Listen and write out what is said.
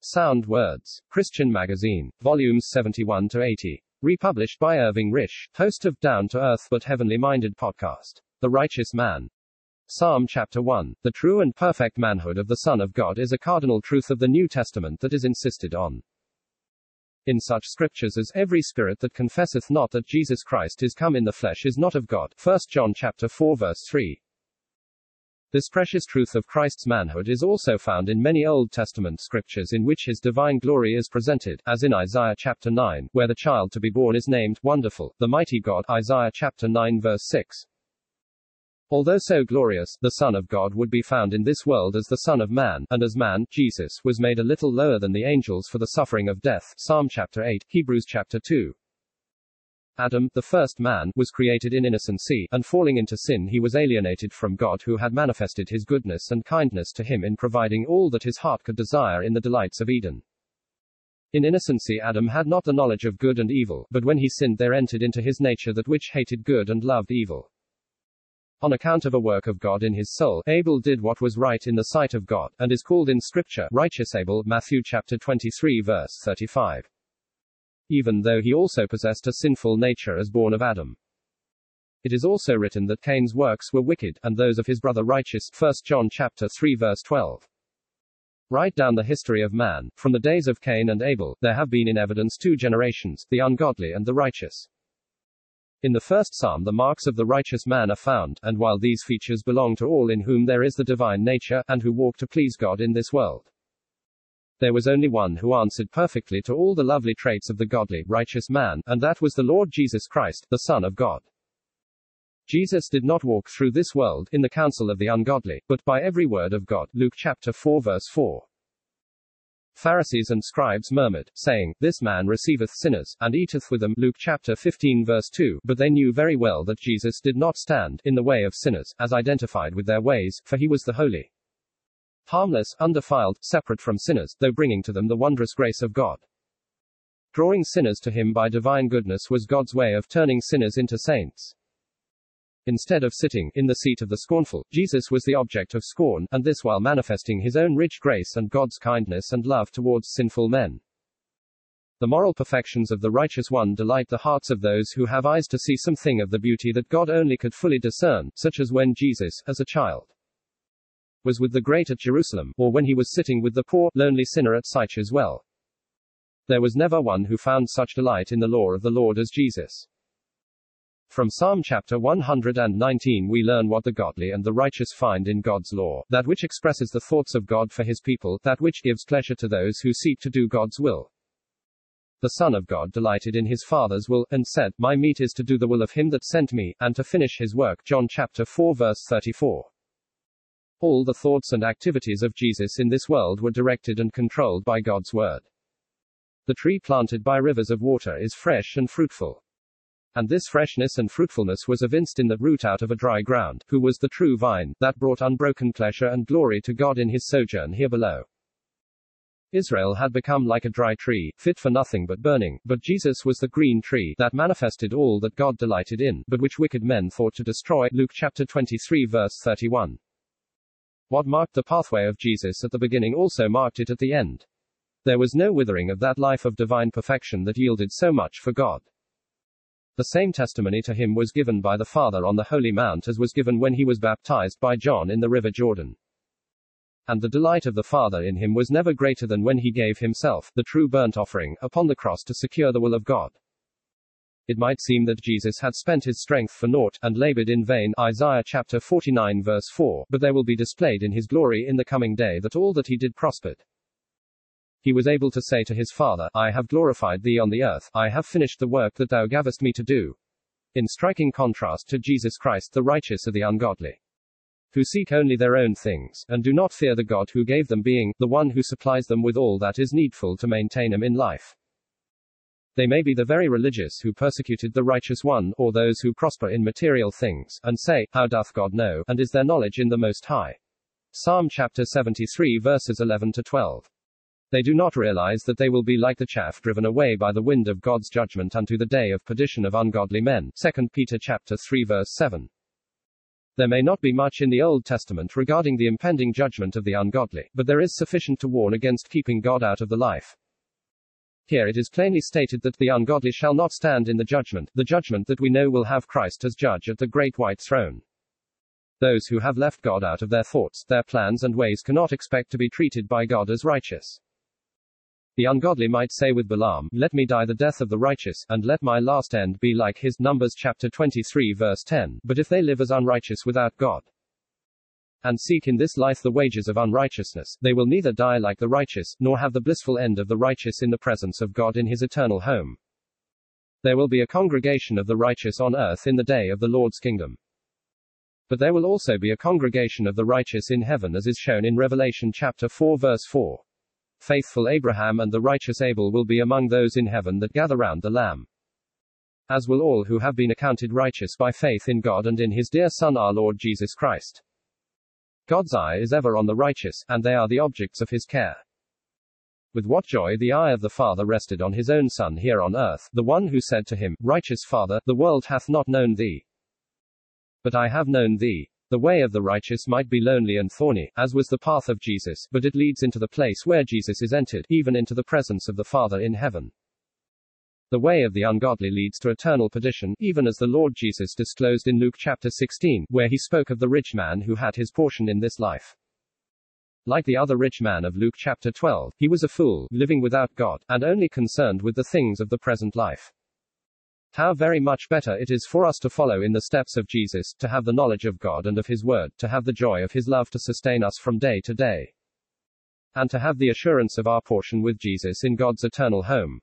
Sound Words, Christian Magazine, volumes 71 to 80. Republished by Irving Risch, host of Down to Earth but Heavenly Minded podcast. The Righteous Man. Psalm chapter 1. The true and perfect manhood of the Son of God is a cardinal truth of the New Testament that is insisted on. In such scriptures as every spirit that confesseth not that Jesus Christ is come in the flesh is not of God. 1 John chapter 4 verse 3. This precious truth of Christ's manhood is also found in many Old Testament scriptures in which his divine glory is presented, as in Isaiah chapter 9, where the child to be born is named Wonderful, the mighty God, Isaiah chapter 9 verse 6. Although so glorious, the Son of God would be found in this world as the Son of Man, and as man, Jesus, was made a little lower than the angels for the suffering of death. Psalm chapter 8, Hebrews chapter 2. Adam, the first man, was created in innocency, and falling into sin he was alienated from God who had manifested his goodness and kindness to him in providing all that his heart could desire in the delights of Eden. In innocency Adam had not the knowledge of good and evil, but when he sinned there entered into his nature that which hated good and loved evil. On account of a work of God in his soul, Abel did what was right in the sight of God, and is called in Scripture, righteous Abel, Matthew chapter 23 verse 35 even though he also possessed a sinful nature as born of Adam. It is also written that Cain's works were wicked, and those of his brother righteous. 1 John chapter 3 verse 12. Right down the history of man. From the days of Cain and Abel, there have been in evidence two generations, the ungodly and the righteous. In the first psalm, the marks of the righteous man are found, and while these features belong to all in whom there is the divine nature, and who walk to please God in this world, there was only one who answered perfectly to all the lovely traits of the godly, righteous man, and that was the Lord Jesus Christ, the Son of God. Jesus did not walk through this world in the counsel of the ungodly, but by every word of God. Luke chapter 4 verse 4. Pharisees and scribes murmured, saying, This man receiveth sinners, and eateth with them. Luke chapter 15 verse 2. But they knew very well that Jesus did not stand in the way of sinners, as identified with their ways, for he was the holy harmless, undefiled, separate from sinners, though bringing to them the wondrous grace of God. Drawing sinners to him by divine goodness was God's way of turning sinners into saints. Instead of sitting in the seat of the scornful, Jesus was the object of scorn, and this while manifesting his own rich grace and God's kindness and love towards sinful men. The moral perfections of the righteous one delight the hearts of those who have eyes to see something of the beauty that God only could fully discern, such as when Jesus, as a child, was with the great at Jerusalem, or when he was sitting with the poor, lonely sinner at Sychar's well. There was never one who found such delight in the law of the Lord as Jesus. From Psalm chapter 119 we learn what the godly and the righteous find in God's law, that which expresses the thoughts of God for his people, that which gives pleasure to those who seek to do God's will. The Son of God delighted in his Father's will, and said, My meat is to do the will of him that sent me, and to finish his work. John chapter 4 verse 34. All the thoughts and activities of Jesus in this world were directed and controlled by God's word. The tree planted by rivers of water is fresh and fruitful. And this freshness and fruitfulness was evinced in the root out of a dry ground, who was the true vine, that brought unbroken pleasure and glory to God in his sojourn here below. Israel had become like a dry tree, fit for nothing but burning, but Jesus was the green tree that manifested all that God delighted in, but which wicked men thought to destroy. Luke chapter 23 verse 31. What marked the pathway of Jesus at the beginning also marked it at the end. There was no withering of that life of divine perfection that yielded so much for God. The same testimony to him was given by the Father on the Holy Mount as was given when he was baptized by John in the river Jordan. And the delight of the Father in him was never greater than when he gave himself, the true burnt offering, upon the cross to secure the will of God. It might seem that Jesus had spent his strength for naught, and labored in vain, Isaiah chapter 49 verse 4, but there will be displayed in his glory in the coming day that all that he did prospered. He was able to say to his Father, I have glorified thee on the earth, I have finished the work that thou gavest me to do. In striking contrast to Jesus Christ, the righteous are the ungodly who seek only their own things, and do not fear the God who gave them being, the one who supplies them with all that is needful to maintain them in life. They may be the very religious who persecuted the righteous one, or those who prosper in material things, and say, How doth God know, and is there knowledge in the Most High? Psalm chapter 73 verses 11 to 12. They do not realize that they will be like the chaff driven away by the wind of God's judgment unto the day of perdition of ungodly men. 2 Peter chapter 3 verse 7. There may not be much in the Old Testament regarding the impending judgment of the ungodly, but there is sufficient to warn against keeping God out of the life. Here it is plainly stated that the ungodly shall not stand in the judgment, the judgment that we know will have Christ as judge at the great white throne. Those who have left God out of their thoughts, their plans and ways cannot expect to be treated by God as righteous. The ungodly might say with Balaam, Let me die the death of the righteous, and let my last end be like his. Numbers chapter 23 verse 10. But if they live as unrighteous without God, and seek in this life the wages of unrighteousness, they will neither die like the righteous, nor have the blissful end of the righteous in the presence of God in his eternal home. There will be a congregation of the righteous on earth in the day of the Lord's kingdom. But there will also be a congregation of the righteous in heaven as is shown in Revelation chapter 4 verse 4. Faithful Abraham and the righteous Abel will be among those in heaven that gather round the Lamb. As will all who have been accounted righteous by faith in God and in his dear Son our Lord Jesus Christ. God's eye is ever on the righteous, and they are the objects of his care. With what joy the eye of the Father rested on his own Son here on earth, the one who said to him, Righteous Father, the world hath not known thee. But I have known thee. The way of the righteous might be lonely and thorny, as was the path of Jesus, but it leads into the place where Jesus is entered, even into the presence of the Father in heaven. The way of the ungodly leads to eternal perdition, even as the Lord Jesus disclosed in Luke chapter 16, where he spoke of the rich man who had his portion in this life. Like the other rich man of Luke chapter 12, he was a fool, living without God, and only concerned with the things of the present life. How very much better it is for us to follow in the steps of Jesus, to have the knowledge of God and of His Word, to have the joy of His love to sustain us from day to day, and to have the assurance of our portion with Jesus in God's eternal home.